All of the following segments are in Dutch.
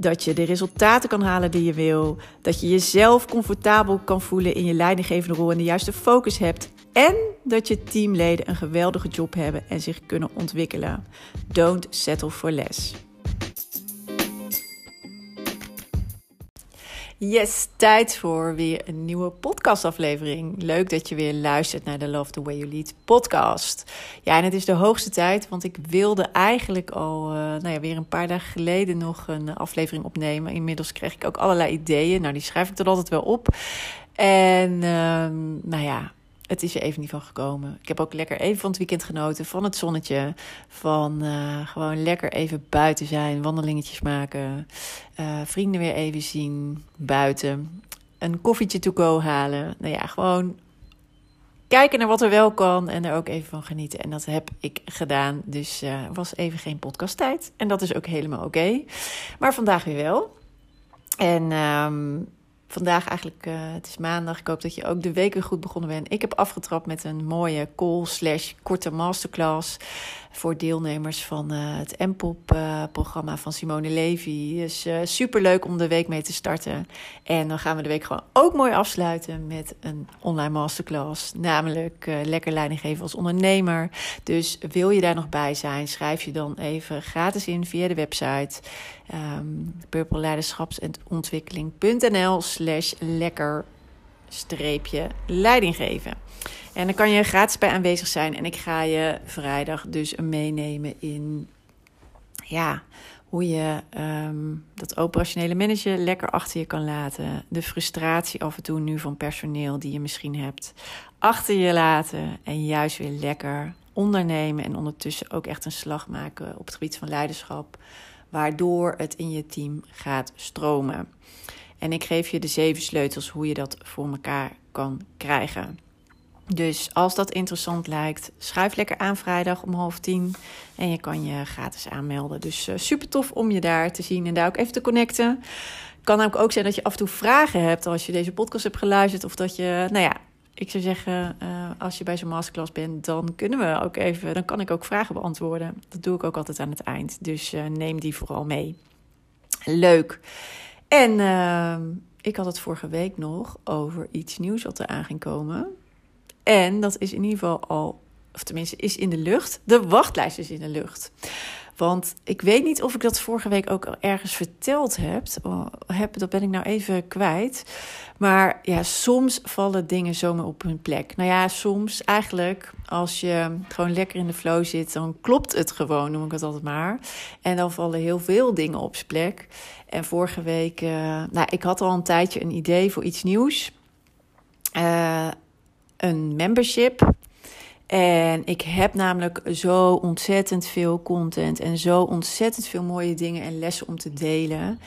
Dat je de resultaten kan halen die je wil. Dat je jezelf comfortabel kan voelen in je leidinggevende rol en de juiste focus hebt. En dat je teamleden een geweldige job hebben en zich kunnen ontwikkelen. Don't settle for less. Yes, tijd voor weer een nieuwe podcastaflevering. Leuk dat je weer luistert naar de Love the Way You Lead podcast. Ja, en het is de hoogste tijd, want ik wilde eigenlijk al uh, nou ja, weer een paar dagen geleden nog een aflevering opnemen. Inmiddels kreeg ik ook allerlei ideeën. Nou, die schrijf ik er altijd wel op. En uh, nou ja, het is er even niet van gekomen. Ik heb ook lekker even van het weekend genoten, van het zonnetje. Van uh, gewoon lekker even buiten zijn, wandelingetjes maken. Uh, vrienden weer even zien, buiten. Een koffietje to go halen. Nou ja, gewoon kijken naar wat er wel kan en er ook even van genieten. En dat heb ik gedaan. Dus uh, was even geen podcasttijd. En dat is ook helemaal oké. Maar vandaag weer wel. En um, vandaag eigenlijk, uh, het is maandag. Ik hoop dat je ook de week weer goed begonnen bent. Ik heb afgetrapt met een mooie call slash korte masterclass voor deelnemers van uh, het MPOP-programma uh, van Simone Levy. Dus uh, super leuk om de week mee te starten. En dan gaan we de week gewoon ook mooi afsluiten met een online masterclass. Namelijk lekker leiding geven als ondernemer. Dus wil je daar nog bij zijn, schrijf je dan even gratis in via de website um, purpleleiderschapsontwikkeling.nl slash lekker streepje leiding geven. En dan kan je gratis bij aanwezig zijn. En ik ga je vrijdag dus meenemen in ja, hoe je um, dat operationele manager lekker achter je kan laten. De frustratie af en toe nu van personeel die je misschien hebt. Achter je laten en juist weer lekker ondernemen. En ondertussen ook echt een slag maken op het gebied van leiderschap. Waardoor het in je team gaat stromen. En ik geef je de zeven sleutels hoe je dat voor elkaar kan krijgen. Dus als dat interessant lijkt, schuif lekker aan vrijdag om half tien. En je kan je gratis aanmelden. Dus uh, super tof om je daar te zien en daar ook even te connecten. Kan namelijk ook zijn dat je af en toe vragen hebt als je deze podcast hebt geluisterd. Of dat je, nou ja, ik zou zeggen, uh, als je bij zo'n masterclass bent, dan kunnen we ook even, dan kan ik ook vragen beantwoorden. Dat doe ik ook altijd aan het eind. Dus uh, neem die vooral mee. Leuk. En uh, ik had het vorige week nog over iets nieuws wat er aan ging komen. En dat is in ieder geval al, of tenminste is in de lucht. De wachtlijst is in de lucht. Want ik weet niet of ik dat vorige week ook ergens verteld heb. heb dat ben ik nou even kwijt. Maar ja, soms vallen dingen zomaar op hun plek. Nou ja, soms eigenlijk als je gewoon lekker in de flow zit, dan klopt het gewoon, noem ik het altijd maar. En dan vallen heel veel dingen op zijn plek. En vorige week, uh, nou, ik had al een tijdje een idee voor iets nieuws. Uh, een membership. En ik heb namelijk zo ontzettend veel content en zo ontzettend veel mooie dingen en lessen om te delen.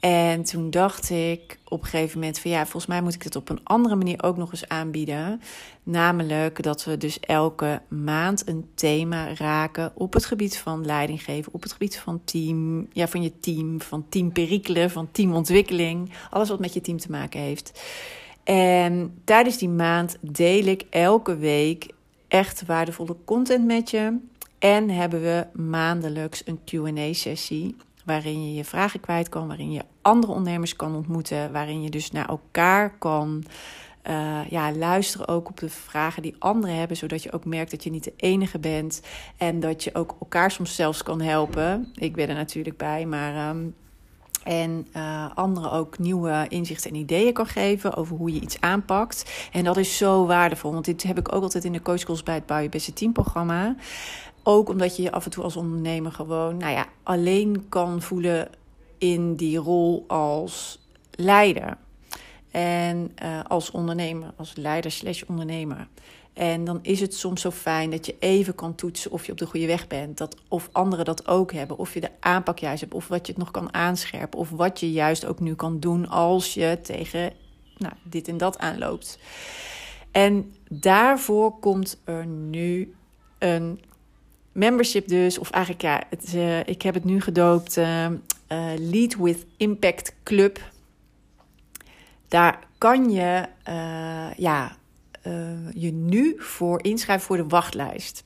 En toen dacht ik op een gegeven moment van ja, volgens mij moet ik het op een andere manier ook nog eens aanbieden. Namelijk dat we dus elke maand een thema raken op het gebied van leidinggeven, op het gebied van team, ja, van je team, van teamperikelen, van teamontwikkeling. Alles wat met je team te maken heeft. En tijdens die maand deel ik elke week echt waardevolle content met je. En hebben we maandelijks een QA-sessie. Waarin je je vragen kwijt kan, waarin je andere ondernemers kan ontmoeten. Waarin je dus naar elkaar kan uh, ja, luisteren ook op de vragen die anderen hebben. Zodat je ook merkt dat je niet de enige bent. En dat je ook elkaar soms zelfs kan helpen. Ik ben er natuurlijk bij, maar um, en uh, anderen ook nieuwe inzichten en ideeën kan geven over hoe je iets aanpakt. En dat is zo waardevol, want dit heb ik ook altijd in de coachschools bij het Bouw Je Beste Team programma. Ook omdat je je af en toe als ondernemer gewoon, nou ja, alleen kan voelen in die rol als leider. En uh, als ondernemer, als leider slash ondernemer. En dan is het soms zo fijn dat je even kan toetsen of je op de goede weg bent. Dat, of anderen dat ook hebben. Of je de aanpak juist hebt. Of wat je het nog kan aanscherpen. Of wat je juist ook nu kan doen als je tegen nou, dit en dat aanloopt. En daarvoor komt er nu een membership dus. Of eigenlijk ja, uh, ik heb het nu gedoopt. Uh, Lead with Impact Club. Daar kan je ja, je nu voor inschrijven voor de wachtlijst.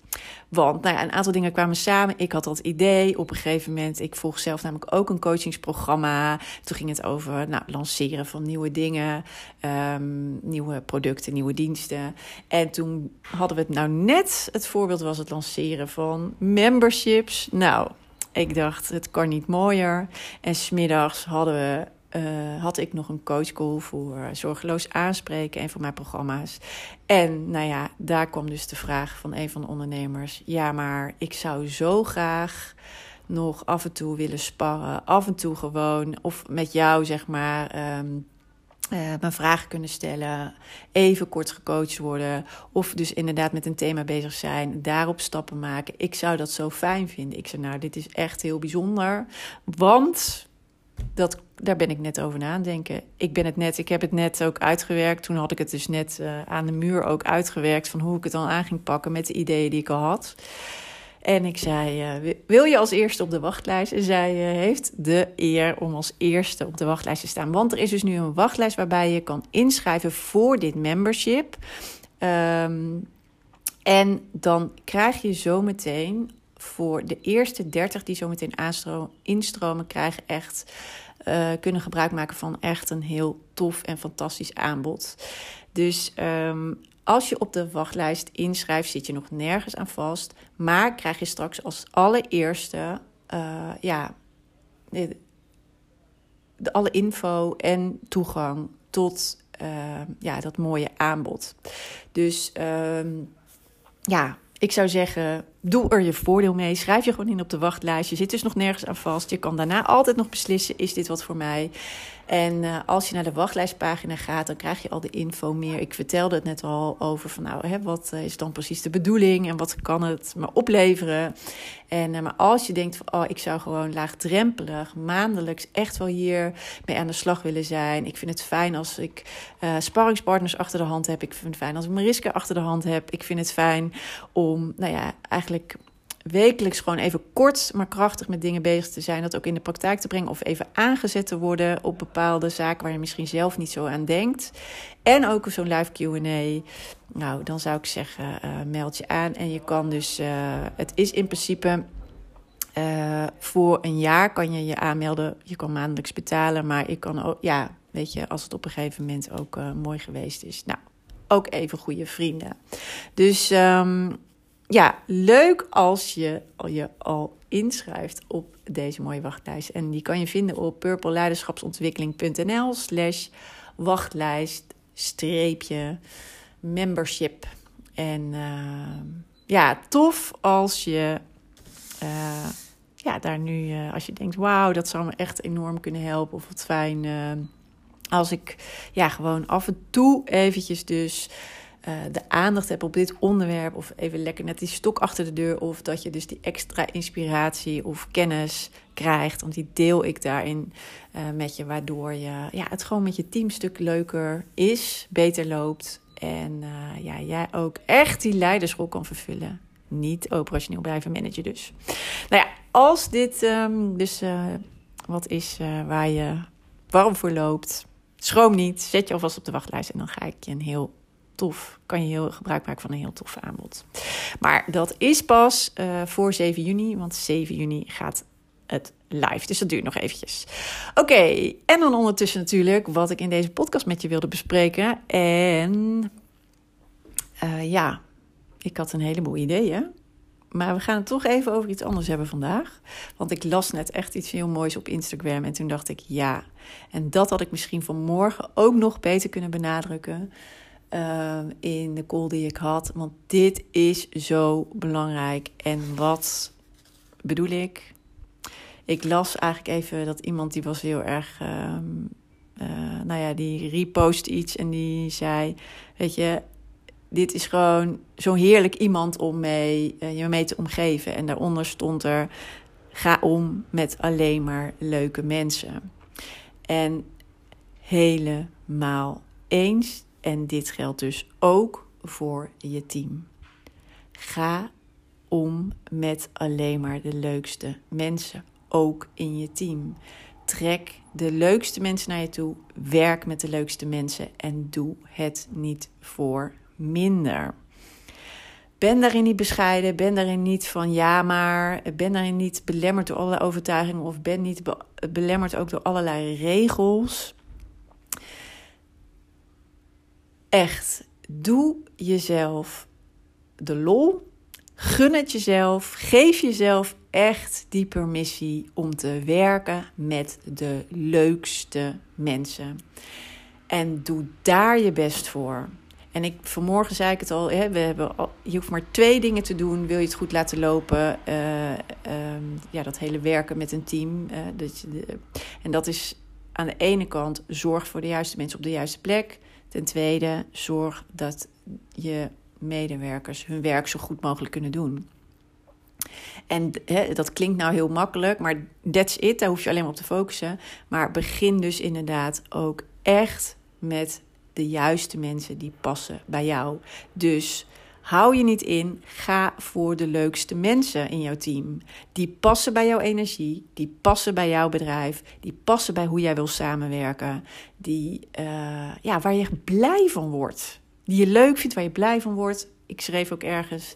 Want nou ja, een aantal dingen kwamen samen. Ik had dat idee op een gegeven moment. Ik volg zelf namelijk ook een coachingsprogramma. Toen ging het over nou, lanceren van nieuwe dingen, um, nieuwe producten, nieuwe diensten. En toen hadden we het nou net, het voorbeeld was het lanceren van memberships. Nou, ik dacht, het kan niet mooier. En smiddags hadden we uh, had ik nog een coachcall voor zorgeloos aanspreken en voor mijn programma's. En nou ja, daar kwam dus de vraag van een van de ondernemers: ja, maar ik zou zo graag nog af en toe willen sparren, af en toe gewoon, of met jou zeg maar. Um, uh, mijn vragen kunnen stellen, even kort gecoacht worden, of dus inderdaad met een thema bezig zijn, daarop stappen maken. Ik zou dat zo fijn vinden. Ik zei, nou, dit is echt heel bijzonder, want dat, daar ben ik net over na aan denken. Ik ben het net, ik heb het net ook uitgewerkt. Toen had ik het dus net uh, aan de muur ook uitgewerkt van hoe ik het dan aan ging pakken met de ideeën die ik al had. En ik zei: uh, Wil je als eerste op de wachtlijst? En zij uh, heeft de eer om als eerste op de wachtlijst te staan. Want er is dus nu een wachtlijst waarbij je kan inschrijven voor dit membership. Um, en dan krijg je zometeen voor de eerste 30 die zo meteen instromen, krijgen echt, uh, kunnen gebruik maken van echt een heel tof en fantastisch aanbod. Dus um, als je op de wachtlijst inschrijft, zit je nog nergens aan vast. Maar krijg je straks als allereerste uh, ja, de, alle info en toegang tot uh, ja, dat mooie aanbod. Dus um, ja, ik zou zeggen, doe er je voordeel mee. Schrijf je gewoon in op de wachtlijst. Je zit dus nog nergens aan vast. Je kan daarna altijd nog beslissen: is dit wat voor mij? En uh, als je naar de wachtlijstpagina gaat, dan krijg je al de info meer. Ik vertelde het net al over van nou, hè, wat is dan precies de bedoeling en wat kan het me opleveren? En uh, maar als je denkt van oh, ik zou gewoon laagdrempelig, maandelijks echt wel hier mee aan de slag willen zijn. Ik vind het fijn als ik uh, sparringspartners achter de hand heb. Ik vind het fijn als ik Mariska achter de hand heb. Ik vind het fijn om, nou ja, eigenlijk wekelijks gewoon even kort, maar krachtig met dingen bezig te zijn. Dat ook in de praktijk te brengen of even aangezet te worden op bepaalde zaken waar je misschien zelf niet zo aan denkt. En ook zo'n live QA. Nou, dan zou ik zeggen, uh, meld je aan. En je kan dus, uh, het is in principe. Uh, voor een jaar kan je je aanmelden. Je kan maandelijks betalen, maar ik kan ook, ja, weet je, als het op een gegeven moment ook mooi geweest is. Nou, ook even goede vrienden. Dus um, ja, leuk als je je al inschrijft op deze mooie wachtlijst. En die kan je vinden op purpleleiderschapsontwikkeling.nl slash wachtlijst streepje membership. En uh, ja, tof als je uh, ja, daar nu, uh, als je denkt, wauw, dat zou me echt enorm kunnen helpen. Of wat fijn als ik ja, gewoon af en toe eventjes dus uh, de aandacht hebt op dit onderwerp. Of even lekker net die stok achter de deur. Of dat je dus die extra inspiratie of kennis krijgt. Want die deel ik daarin uh, met je. Waardoor je, ja, het gewoon met je team stuk leuker is. Beter loopt. En uh, ja, jij ook echt die leidersrol kan vervullen. Niet operationeel blijven managen dus. Nou ja, als dit um, dus wat is waar je warm voor loopt... Schroom niet, zet je alvast op de wachtlijst en dan ga ik je een heel tof. Kan je heel gebruik maken van een heel tof aanbod. Maar dat is pas uh, voor 7 juni, want 7 juni gaat het live. Dus dat duurt nog eventjes. Oké, en dan ondertussen natuurlijk wat ik in deze podcast met je wilde bespreken. En uh, ja, ik had een heleboel ideeën. Maar we gaan het toch even over iets anders hebben vandaag. Want ik las net echt iets heel moois op Instagram. En toen dacht ik, ja. En dat had ik misschien vanmorgen ook nog beter kunnen benadrukken. Uh, in de call die ik had. Want dit is zo belangrijk. En wat bedoel ik? Ik las eigenlijk even dat iemand die was heel erg. Uh, uh, nou ja, die repost iets en die zei: Weet je, dit is gewoon zo heerlijk iemand om mee, uh, je mee te omgeven. En daaronder stond er: ga om met alleen maar leuke mensen. En helemaal eens. En dit geldt dus ook voor je team. Ga om met alleen maar de leukste mensen, ook in je team. Trek de leukste mensen naar je toe, werk met de leukste mensen en doe het niet voor minder. Ben daarin niet bescheiden, ben daarin niet van ja maar, ben daarin niet belemmerd door allerlei overtuigingen of ben niet belemmerd ook door allerlei regels. Echt, doe jezelf de lol, gun het jezelf, geef jezelf echt die permissie om te werken met de leukste mensen. En doe daar je best voor. En ik, vanmorgen zei ik het al, hè, we hebben al, je hoeft maar twee dingen te doen. Wil je het goed laten lopen? Uh, ja, dat hele werken met een team. Uh, dat je en dat is aan de ene kant zorg voor de juiste mensen op de juiste plek. Ten tweede, zorg dat je medewerkers hun werk zo goed mogelijk kunnen doen. En dat klinkt nou heel makkelijk, maar that's it. Daar hoef je alleen maar op te focussen. Maar begin dus inderdaad ook echt met de juiste mensen die passen bij jou. Dus hou je niet in, ga voor de leukste mensen in jouw team. Die passen bij jouw energie, die passen bij jouw bedrijf, die passen bij hoe jij wil samenwerken. Die, uh, ja, waar je blij van wordt. Die je leuk vindt, waar je blij van wordt. Ik schreef ook ergens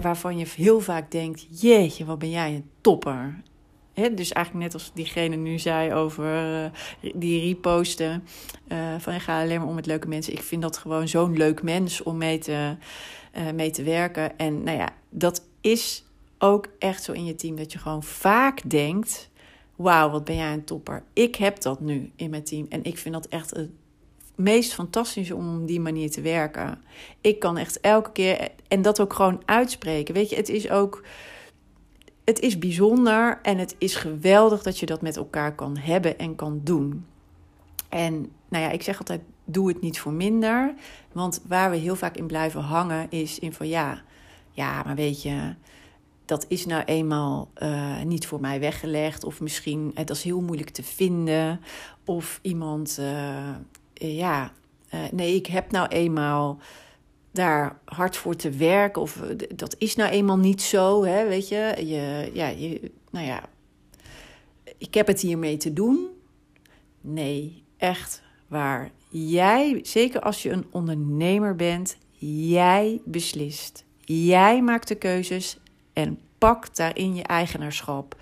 waarvan je heel vaak denkt: Jeetje, wat ben jij een topper dus eigenlijk net als diegene nu zei over uh, die reposten. Uh, van je gaat alleen maar om met leuke mensen. Ik vind dat gewoon zo'n leuk mens om mee te, uh, mee te werken. En nou ja, dat is ook echt zo in je team. Dat je gewoon vaak denkt: Wauw, wat ben jij een topper. Ik heb dat nu in mijn team. En ik vind dat echt het meest fantastische om op die manier te werken. Ik kan echt elke keer. En dat ook gewoon uitspreken. Weet je, het is ook het is bijzonder en het is geweldig dat je dat met elkaar kan hebben en kan doen. En nou ja, ik zeg altijd: doe het niet voor minder. Want waar we heel vaak in blijven hangen is in van ja, ja, maar weet je, dat is nou eenmaal uh, niet voor mij weggelegd. Of misschien, dat is heel moeilijk te vinden. Of iemand, uh, ja, nee, ik heb nou eenmaal daar hard voor te werken. Of eh, dat is nou eenmaal niet zo, hè, weet je. je, ja, je nou ja, ik heb het hiermee te doen. Nee, echt waar. Jij, zeker als je een ondernemer bent, jij beslist. Jij maakt de keuzes en pak daarin je eigenaarschap.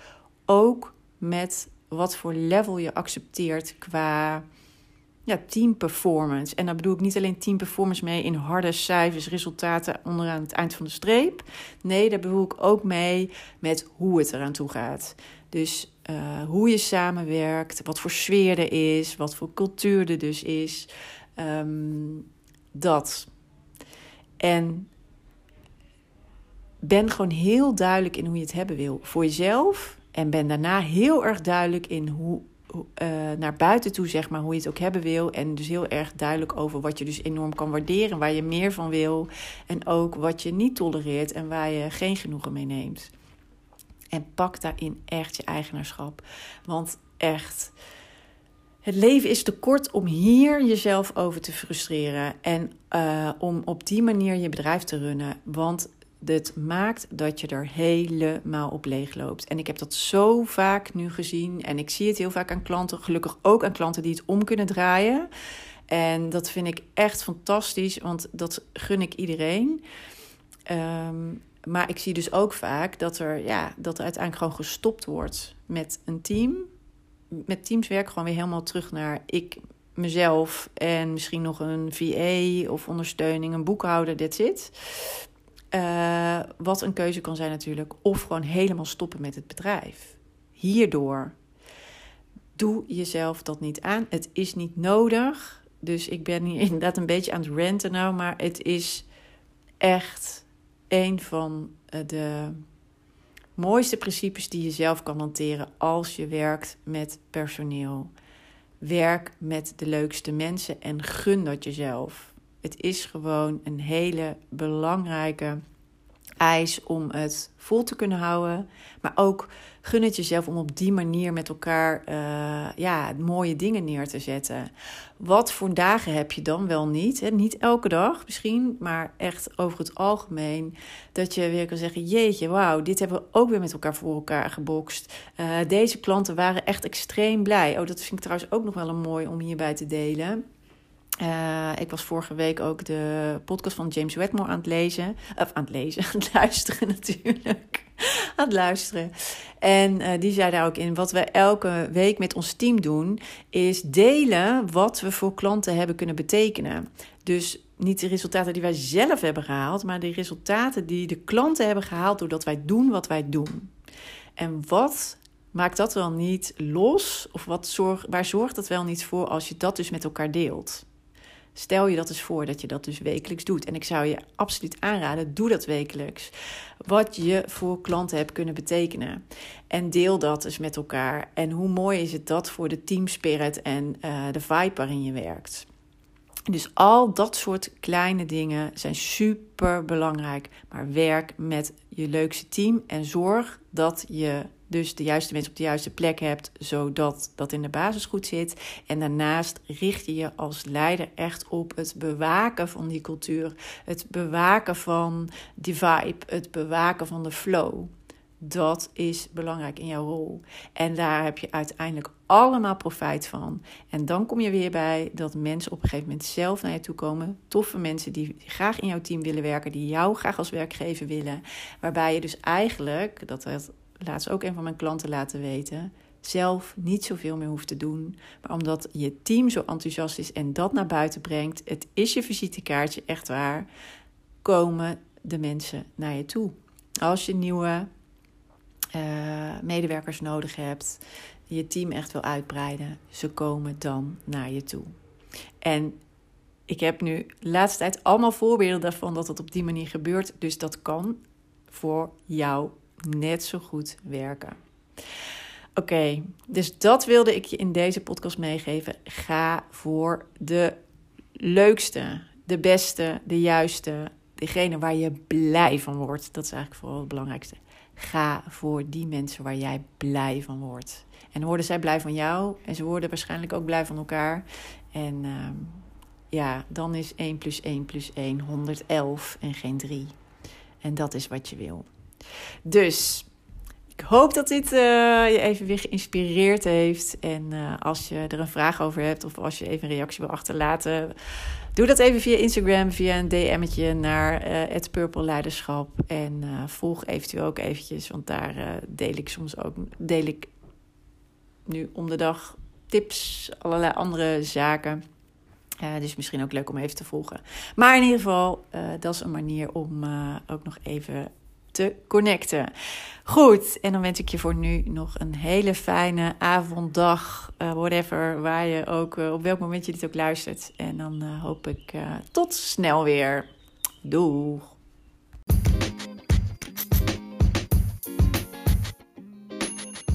Ook met wat voor level je accepteert qua ja, team performance. En daar bedoel ik niet alleen team performance mee in harde cijfers, resultaten onderaan het eind van de streep. Nee, daar bedoel ik ook mee met hoe het eraan toe gaat. Dus uh, hoe je samenwerkt, wat voor sfeer er is, wat voor cultuur er dus is. Um, dat. En ben gewoon heel duidelijk in hoe je het hebben wil voor jezelf. En ben daarna heel erg duidelijk in hoe uh, naar buiten toe, zeg maar, hoe je het ook hebben wil. En dus heel erg duidelijk over wat je dus enorm kan waarderen, waar je meer van wil. En ook wat je niet tolereert en waar je geen genoegen mee neemt. En pak daarin echt je eigenaarschap. Want echt, het leven is te kort om hier jezelf over te frustreren. En uh, om op die manier je bedrijf te runnen. Want dit maakt dat je er helemaal op leeg loopt. En ik heb dat zo vaak nu gezien. En ik zie het heel vaak aan klanten. Gelukkig ook aan klanten die het om kunnen draaien. En dat vind ik echt fantastisch, want dat gun ik iedereen. Um, maar ik zie dus ook vaak dat er, ja, dat er uiteindelijk gewoon gestopt wordt met een team. Met teams werken gewoon weer helemaal terug naar ik, mezelf en misschien nog een VA of ondersteuning, een boekhouder, dit zit. Uh, wat een keuze kan zijn natuurlijk. Of gewoon helemaal stoppen met het bedrijf. Hierdoor doe jezelf dat niet aan. Het is niet nodig. Dus ik ben hier inderdaad een beetje aan het renten nou. Maar het is echt een van eh, de mooiste principes die je zelf kan hanteren als je werkt met personeel. Werk met de leukste mensen en gun dat jezelf. Het is gewoon een hele belangrijke eis om het vol te kunnen houden. Maar ook gun het jezelf om op die manier met elkaar uh, ja, mooie dingen neer te zetten. Wat voor dagen heb je dan wel niet? Hè? Niet elke dag misschien, maar echt over het algemeen. Dat je weer kan zeggen: Jeetje, wauw, dit hebben we ook weer met elkaar voor elkaar gebokst. Uh, deze klanten waren echt extreem blij. Oh, dat vind ik trouwens ook nog wel een mooi om hierbij te delen. Uh, ik was vorige week ook de podcast van James Wedmore aan het lezen. Of aan het lezen, aan het luisteren natuurlijk. aan het luisteren. En uh, die zei daar ook in: wat we elke week met ons team doen, is delen wat we voor klanten hebben kunnen betekenen. Dus niet de resultaten die wij zelf hebben gehaald, maar de resultaten die de klanten hebben gehaald doordat wij doen wat wij doen. En wat maakt dat wel niet los? Of wat zorg, waar zorgt dat wel niet voor als je dat dus met elkaar deelt? Stel je dat eens voor dat je dat dus wekelijks doet. En ik zou je absoluut aanraden, doe dat wekelijks. Wat je voor klanten hebt kunnen betekenen. En deel dat eens met elkaar. En hoe mooi is het dat voor de teamspirit en uh, de vibe waarin je werkt. Dus al dat soort kleine dingen zijn super belangrijk. Maar werk met je leukste team en zorg dat je dus de juiste mensen op de juiste plek hebt, zodat dat in de basis goed zit. En daarnaast richt je je als leider echt op het bewaken van die cultuur, het bewaken van die vibe, het bewaken van de flow. Dat is belangrijk in jouw rol. En daar heb je uiteindelijk allemaal profijt van. En dan kom je weer bij dat mensen op een gegeven moment zelf naar je toe komen. Toffe mensen die graag in jouw team willen werken, die jou graag als werkgever willen. Waarbij je dus eigenlijk, dat laatst ook een van mijn klanten laten weten, zelf niet zoveel meer hoeft te doen. Maar omdat je team zo enthousiast is en dat naar buiten brengt, het is je visitekaartje, echt waar, komen de mensen naar je toe. Als je nieuwe uh, medewerkers nodig hebt, je team echt wil uitbreiden, ze komen dan naar je toe. En ik heb nu de laatste tijd allemaal voorbeelden daarvan dat het op die manier gebeurt. Dus dat kan voor jou net zo goed werken. Oké, dus dat wilde ik je in deze podcast meegeven. Ga voor de leukste, de beste, de juiste, degene waar je blij van wordt. Dat is eigenlijk vooral het belangrijkste. Ga voor die mensen waar jij blij van wordt. En worden zij blij van jou en ze worden waarschijnlijk ook blij van elkaar. En uh, ja, dan is 1 plus 1 plus 1 111 en geen 3. En dat is wat je wil. Dus ik hoop dat dit uh, je even weer geïnspireerd heeft. En uh, als je er een vraag over hebt of als je even een reactie wil achterlaten, doe dat even via Instagram, via een DM'tje naar uh, het Purple Leiderschap. En volg eventueel ook eventjes, want daar deel ik soms ook deel ik nu om de dag tips, allerlei andere zaken. Dus misschien ook leuk om even te volgen. Maar in ieder geval, dat is een manier om ook nog even te connecten. Goed, en dan wens ik je voor nu nog een hele fijne avond, dag, whatever, waar je ook, op welk moment je dit ook luistert. En dan hoop ik tot snel weer. Doeg!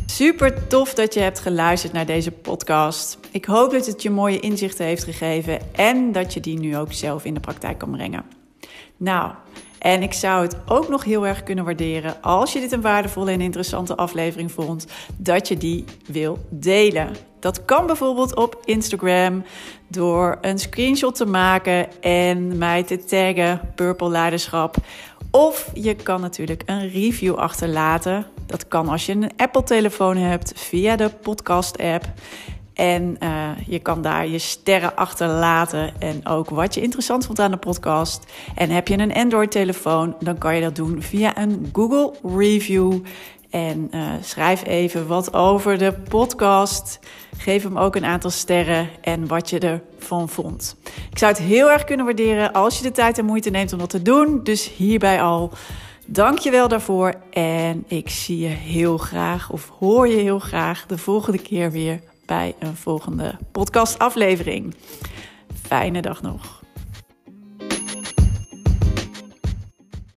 Super tof dat je hebt geluisterd naar deze podcast. Ik hoop dat het je mooie inzichten heeft gegeven en dat je die nu ook zelf in de praktijk kan brengen. Nou, en ik zou het ook nog heel erg kunnen waarderen als je dit een waardevolle en interessante aflevering vond, dat je die wil delen. Dat kan bijvoorbeeld op Instagram door een screenshot te maken en mij te taggen Purple Leiderschap. Of je kan natuurlijk een review achterlaten. Dat kan als je een Apple-telefoon hebt via de podcast-app. En uh, je kan daar je sterren achterlaten en ook wat je interessant vond aan de podcast. En heb je een Android-telefoon, dan kan je dat doen via een Google Review. En uh, schrijf even wat over de podcast. Geef hem ook een aantal sterren en wat je ervan vond. Ik zou het heel erg kunnen waarderen als je de tijd en moeite neemt om dat te doen. Dus hierbij al. Dank je wel daarvoor. En ik zie je heel graag, of hoor je heel graag, de volgende keer weer bij een volgende podcastaflevering. Fijne dag nog.